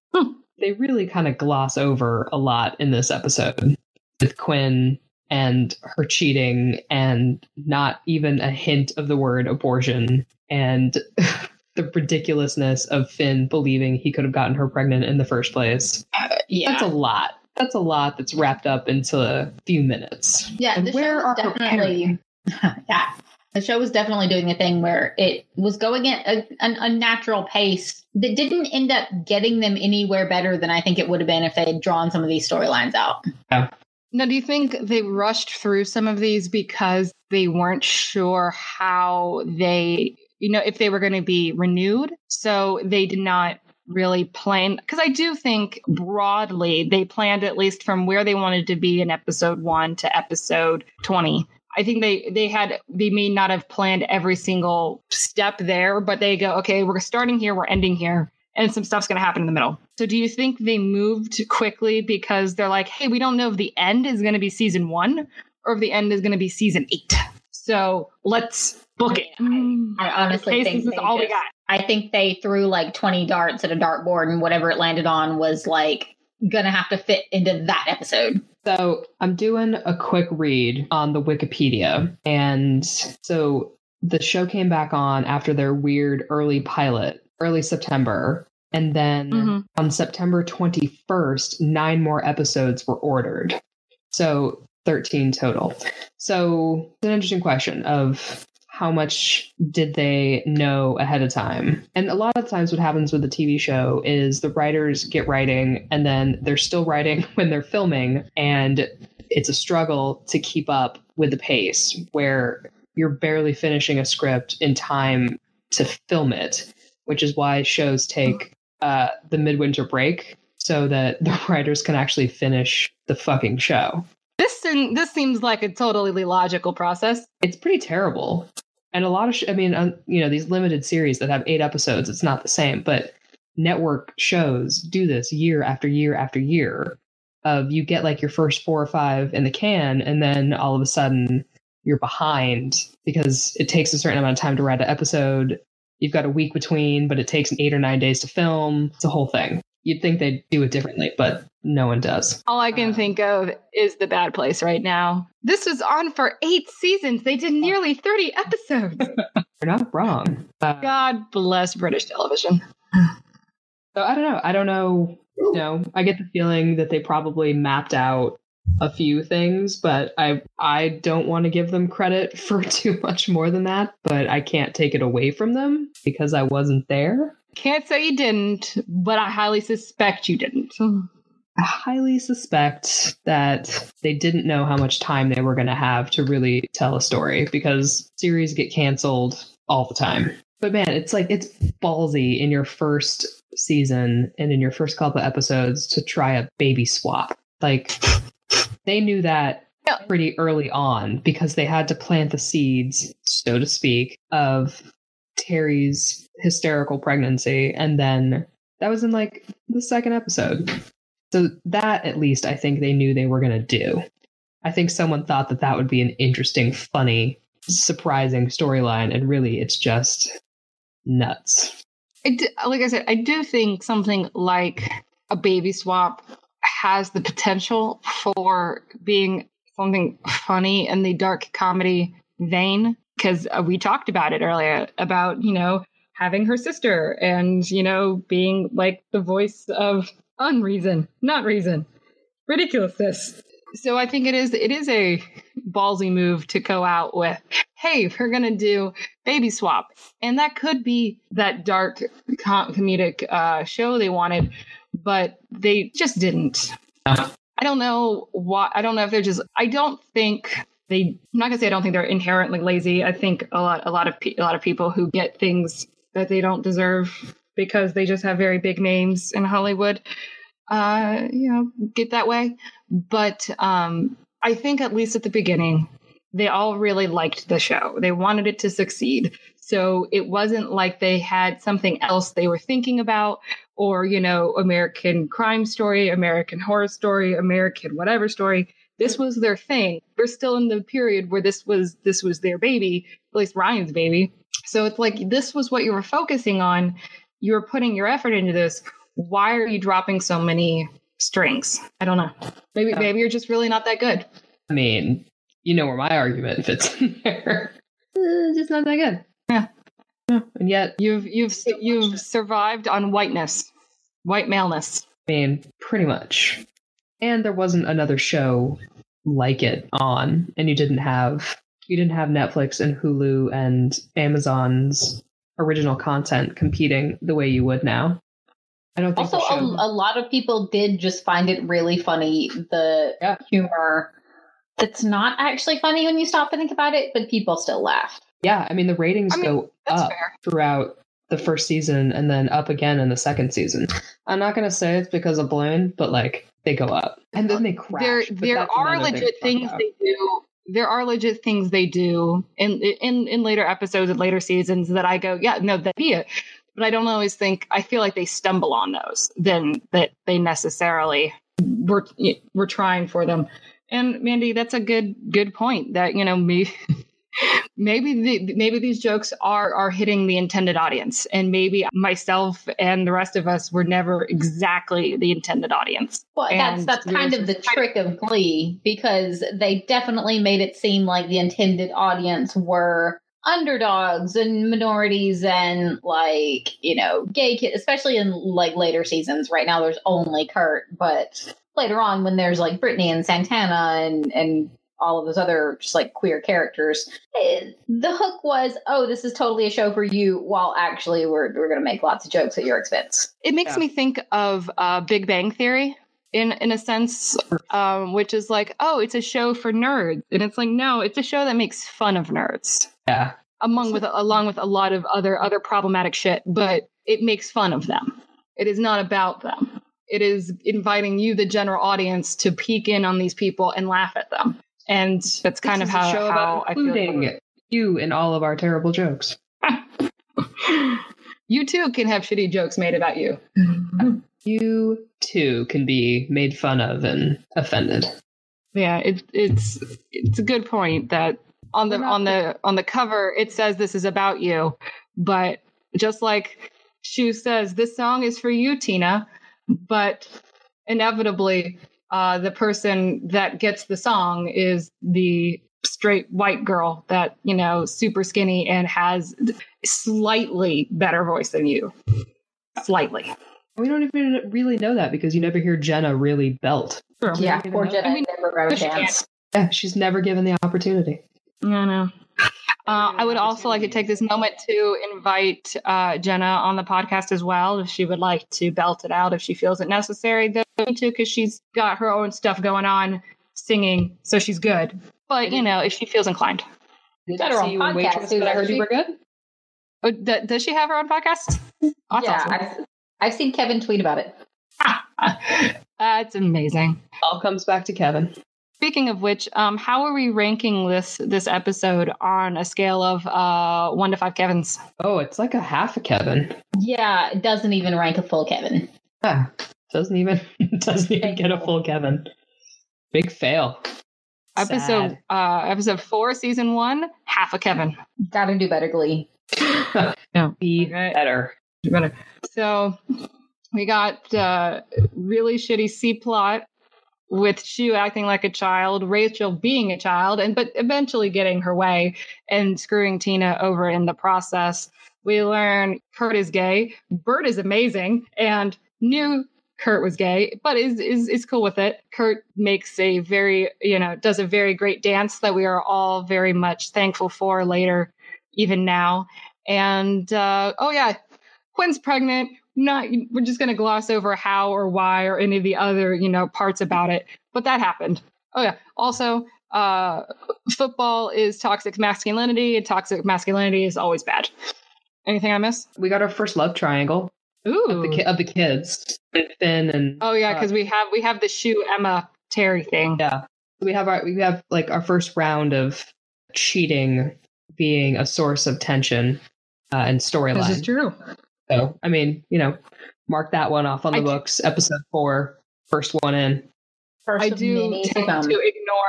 they really kind of gloss over a lot in this episode with Quinn and her cheating and not even a hint of the word abortion and <laughs> the ridiculousness of Finn believing he could have gotten her pregnant in the first place. Uh, yeah. That's a lot. That's a lot that's wrapped up into a few minutes. Yeah, And the where show are was her definitely <laughs> yeah. The show was definitely doing a thing where it was going at a, an unnatural pace that didn't end up getting them anywhere better than I think it would have been if they had drawn some of these storylines out. Now, do you think they rushed through some of these because they weren't sure how they, you know, if they were going to be renewed? So they did not really plan. Because I do think broadly they planned at least from where they wanted to be in episode one to episode 20. I think they they had they may not have planned every single step there, but they go, okay, we're starting here, we're ending here, and some stuff's going to happen in the middle. So do you think they moved quickly because they're like, hey, we don't know if the end is going to be season one or if the end is going to be season eight. So let's book it. Mm. I honestly case think this is all we got. I think they threw like 20 darts at a dartboard and whatever it landed on was like gonna have to fit into that episode. So I'm doing a quick read on the Wikipedia. And so the show came back on after their weird early pilot, early September. And then Mhm. on September 21st, nine more episodes were ordered. So 13 total. So it's an interesting question of how much did they know ahead of time? And a lot of times, what happens with a TV show is the writers get writing and then they're still writing <laughs> when they're filming, and it's a struggle to keep up with the pace where you're barely finishing a script in time to film it, which is why shows take uh, the midwinter break so that <laughs> the writers can actually finish the fucking show. This this seems like a totally logical process. It's pretty terrible. And a lot of, sh- I mean, um, you know, these limited series that have eight episodes, it's not the same, but network shows do this year after year after year. Of you get like your first four or five in the can, and then all of a sudden you're behind because it takes a certain amount of time to write an episode. You've got a week between, but it takes eight or nine days to film. It's a whole thing. You'd think they'd do it differently, but no one does. All I can Uh. think of is the bad place right now. This was on for eight seasons. They did nearly 30 episodes. <laughs> You're not wrong. Uh, God bless British television. <sighs> So I don't know. I don't know. You know, I get the feeling that they probably mapped out a few things, but I I don't want to give them credit <laughs> for too much more than that. But I can't take it away from them because I wasn't there. Can't say you didn't, but I highly suspect you didn't. I highly suspect that they didn't know how much time they were going to have to really tell a story because series get canceled all the time. But man, it's like it's ballsy in your first season and in your first couple of episodes to try a baby swap. Like they knew that pretty early on because they had to plant the seeds, so to speak, of Terri's hysterical pregnancy and then that was in like the second episode. So that at least I think they knew they were going to do. I think someone thought that that would be an interesting, funny, surprising storyline, and really it's just nuts. I do, like I said, I do think something like a baby swap has the potential for being something funny in the dark comedy vein because uh, we talked about it earlier about you know having her sister and you know being like the voice of unreason, not reason, ridiculousness. So I think it is it is a ballsy move to go out with, hey, we're gonna do baby swap, and that could be that dark com- comedic uh, show they wanted, but they just didn't. I don't know why. I don't know if they're just. I don't think they. I'm not gonna say I don't think they're inherently lazy. I think a lot, a lot of pe- a lot of people who get things that they don't deserve because they just have very big names in Hollywood, uh, you know, get that way. But um, I think at least at the beginning, they all really liked the show. They wanted it to succeed. So it wasn't like they had something else they were thinking about, or, you know, American crime story, American horror story, American whatever story. This was their thing. We're still in the period where this was this was their baby, at least Ryan's baby. So it's like this was what you were focusing on. You were putting your effort into this. Why are you dropping so many strings? I don't know. Maybe Yeah. maybe you're just really not that good. I mean, you know where my argument fits in there. <laughs> Uh, just not that good. Yeah. No, and yet, You've you've you've survived on whiteness, white maleness. I mean, pretty much. And there wasn't another show like it on, and you didn't have you didn't have Netflix and Hulu and Amazon's original content competing the way you would now. I don't think Also, a, a lot of people did just find it really funny, the Yeah. humor that's not actually funny when you stop and think about it, but people still laughed. yeah, I mean the ratings I mean, go up fair. throughout the first season and then up again in the second season. I'm not gonna say it's because of Bloom, but like they go up and then they crash. There there are legit things about. they do. There are legit things they do in in in later episodes and later seasons that I go, yeah, no, that be it. But I don't always think. I feel like they stumble on those than that they necessarily were were trying for them. And Mandy, that's a good good point. That you know me. <laughs> maybe the, maybe these jokes are are hitting the intended audience and maybe myself and the rest of us were never exactly the intended audience Well, that's And that's we're kind of the trick of Glee because they definitely made it seem like the intended audience were underdogs and minorities and like you know gay kids, especially in like later seasons. Right now, there's only Kurt, but later on when there's like Brittany and Santana and and all of those other just like queer characters, eh, the hook was, oh, this is totally a show for you, while actually we're we're gonna make lots of jokes at your expense. it makes Yeah. me think of uh, big bang theory in in a sense um, which is like oh it's a show for nerds and it's like no it's a show that makes fun of nerds Yeah. among with along with a lot of other other problematic shit but it makes fun of them it is not about them it is inviting you the general audience to peek in on these people and laugh at them and that's kind This of how, show how about i feel including you in all of our terrible jokes. <laughs> you too can have shitty jokes made about you mm-hmm. You too can be made fun of and offended. Yeah, it, it's it's a good point that on the on the on the cover it says this is about you, but just like Schue says, this song is for you, Tina. But inevitably, uh, the person that gets the song is the straight white girl that you know super skinny and has slightly better voice than you, slightly. We don't even really know that because you never hear Jenna really belt. Yeah, even poor. Jenna I mean, never got a she can't. chance. Yeah, she's never given the opportunity. I know. Uh, I would also like to take this moment to invite uh, Jenna on the podcast as well. If she would like to belt it out, if she feels it necessary, though, too, because she's got her own stuff going on, singing, so she's good. But you know, if she feels inclined, Did Got her I own see you in podcast, Waitress, but I heard doesn't you were good? oh, d- does she have her own podcast? That's yeah, awesome. I've, I've seen Kevin tweet about it. <laughs> That's amazing. All comes back to Kevin. Speaking of which, um, how are we ranking this this episode on a scale of uh, one to five Kevin's? Oh, it's like a half a Kevin. Yeah, it doesn't even rank a full Kevin. Yeah, doesn't even <laughs> doesn't even get a full Kevin. Big fail. Episode uh, episode four, season one, half a Kevin. Gotta do better, Glee. <laughs> Yeah. Be Okay. better. better. So we got uh, really shitty C plot with Shu acting like a child, Rachel being a child, and but eventually getting her way and screwing Tina over in the process. We learn Kurt is gay, Burt is amazing, and knew Kurt was gay, but is is is cool with it. Kurt makes a very you know does a very great dance that we are all very much thankful for later, even now. And uh, oh yeah, Quinn's pregnant. Not we're just gonna gloss over how or why or any of the other you know parts about it, but that happened. Oh yeah. Also, uh, football is toxic masculinity, and toxic masculinity is always bad. Anything I miss? We got our first love triangle Ooh. of the ki- of the kids. Finn and oh yeah, uh, because we have we have the Schue Emma Terri thing. yeah, we have our we have like our first round of cheating being a source of tension uh, and This is storyline. true. So I mean, you know, mark that one off on the I do- books. Episode four, first one in. First I do tend come. to ignore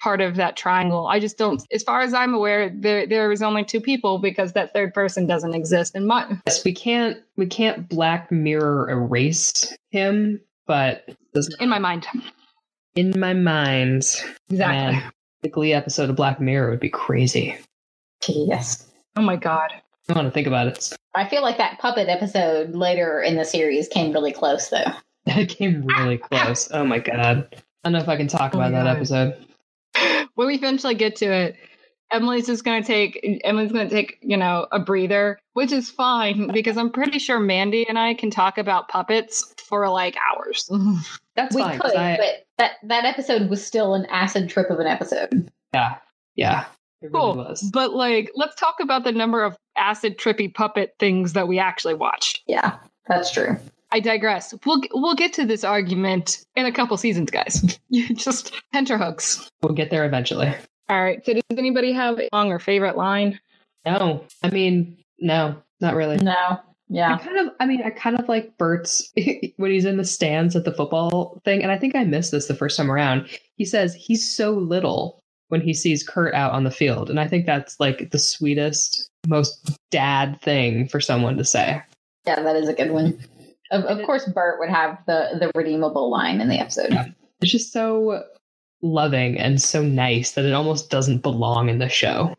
part of that triangle. I just don't. As far as I'm aware, there there is only two people because that third person doesn't exist in my. Yes, we can't we can't Black Mirror erase him, but In my mind, in my mind, exactly. man, the Glee episode of Black Mirror would be crazy. Yes. Oh my god. I want to think about it. I feel like that puppet episode later in the series came really close, though. <laughs> That came really close. Oh my god. I don't know if I can talk Oh about that episode. when we eventually get to it, Emily's just going to take Emily's going to take you know a breather, which is fine because I'm pretty sure Mandy and I can talk about puppets for like hours. <laughs> That's we fine. 'cause could, I- but that, that episode was still an acid trip of an episode. yeah, yeah. It really cool, was. but like let's talk about the number of acid trippy puppet things that we actually watched. Yeah, that's true. I digress. We'll we'll get to this argument in a couple seasons, guys. <laughs> you just tenterhooks. We'll get there eventually. All right. So does anybody have a song or favorite line? No, I mean, no, not really. No. Yeah. I Yeah. kind of, I mean, I kind of like Burt's <laughs> when he's in the stands at the football thing, and I think I missed this the first time around. He says he's so little, when he sees Kurt out on the field. And I think that's like the sweetest, most dad thing for someone to say. Yeah, that is a good one. Of, of course, Burt would have the the redeemable line in the episode. It's just so loving and so nice that it almost doesn't belong in the show.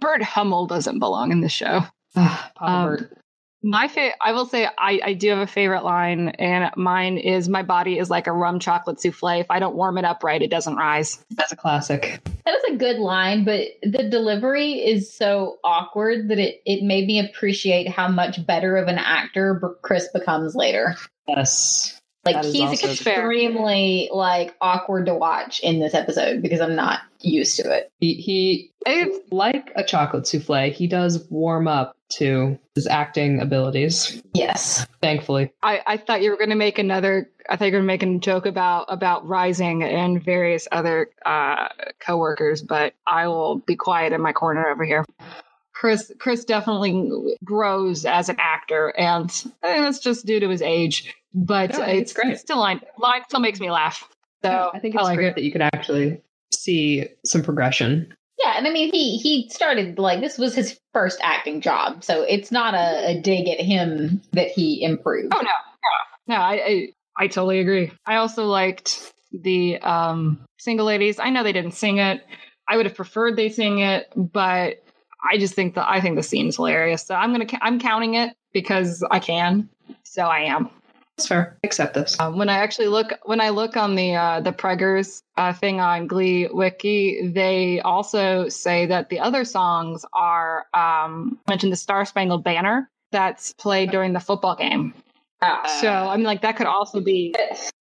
Burt Hummel doesn't belong in the show. Papa Um, Burt. My fa- I will say I, I do have a favorite line, and mine is my body is like a rum chocolate souffle. If I don't warm it up right, it doesn't rise. That's a classic. That is a good line, but the delivery is so awkward that it, it made me appreciate how much better of an actor Chris becomes later. Yes. Like That is he's also extremely like awkward to watch in this episode because I'm not used to it. He, he It's, like a chocolate souffle, he does warm up to his acting abilities, Yes. thankfully. I, I thought you were going to make another. I thought you were going to make a joke about about rising and various other uh, coworkers, but I will be quiet in my corner over here. Chris Chris definitely grows as an actor, and I think that's just due to his age. But No, it's, it's great. Still, line line still makes me laugh. So I think it's like great it. that you could actually see some progression. Yeah, and I mean he he started like this was his first acting job, so it's not a, a dig at him that he improved. Oh no, no, no. I, I I totally agree. I also liked the um, single ladies. I know they didn't sing it. I would have preferred they sing it, but I just think that I think the scene is hilarious. So I'm gonna I'm counting it because I can. So I am. That's fair. Accept this. Um, when I actually look when I look on the uh, the Preggers uh, thing on Glee Wiki, they also say that the other songs are um, mentioned the Star Spangled Banner that's played during the football game. so I mean, like that could also be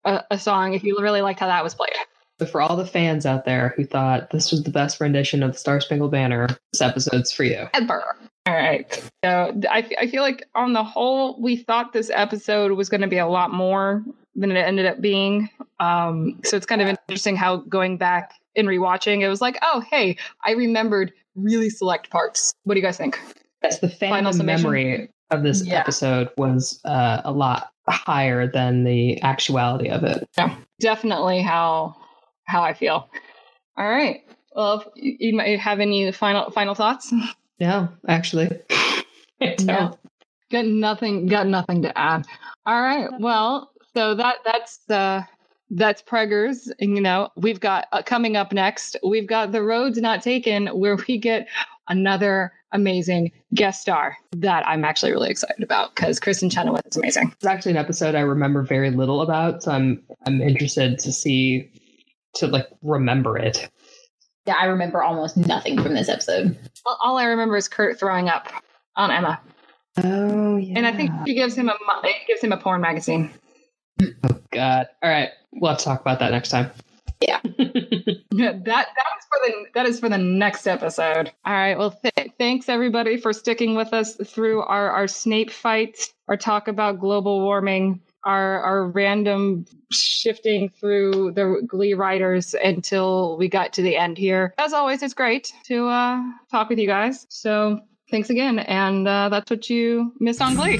a, a song if you really liked how that was played. But for all the fans out there who thought this was the best rendition of the Star Spangled Banner, this episode's for you. Ever. All right. So I, I feel like on the whole, we thought this episode was going to be a lot more than it ended up being. Um, so it's kind of interesting how going back and rewatching, it was like, oh, hey, I remembered really select parts. What do you guys think? Yes, the Final memory of this Yeah. episode was uh, a lot higher than the actuality of it. Yeah, definitely how how I feel. All right. Well, you, might have any final final thoughts? Yeah, actually. <laughs> No. Got nothing. Got nothing to add. All right. Well, so that that's uh that's Preggers. And, you know, we've got uh, coming up next. We've got the roads not taken, where we get another amazing guest star that I'm actually really excited about because Kristin Chenoweth is amazing. It's actually an episode I remember very little about, so I'm I'm interested to see to like remember it. Yeah, I remember almost nothing from this episode. All, all I remember is Kurt throwing up on Emma, Oh yeah. and I think she gives him a gives him a porn magazine. Oh god. All right, we'll have to talk about that next time. Yeah. <laughs> Yeah, that that is for the that is for the next episode. All right. Well, th- thanks everybody for sticking with us through our our Snape fight, our talk about global warming, our our random shifting through the Glee writers until we got to the end here. As always, it's great to uh, talk with you guys. So thanks again, and uh, that's what you missed on Glee.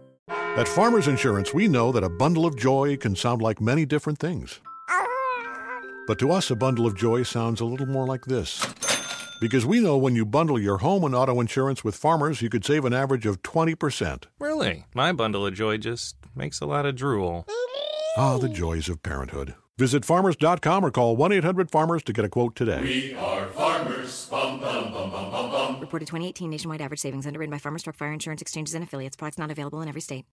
At Farmers Insurance, we know that a bundle of joy can sound like many different things. But to us, a bundle of joy sounds a little more like this. Because we know when you bundle your home and auto insurance with Farmers, you could save an average of 20%. Really? My bundle of joy just makes a lot of drool. Ah, the joys of parenthood. Visit farmers.com or call 1 800 Farmers to get a quote today. We are farmers. Bum, bum, bum, bum, bum, bum. Reported 2018 nationwide average savings underwritten by Farmers Truck Fire Insurance Exchanges and Affiliates. Products not available in every state.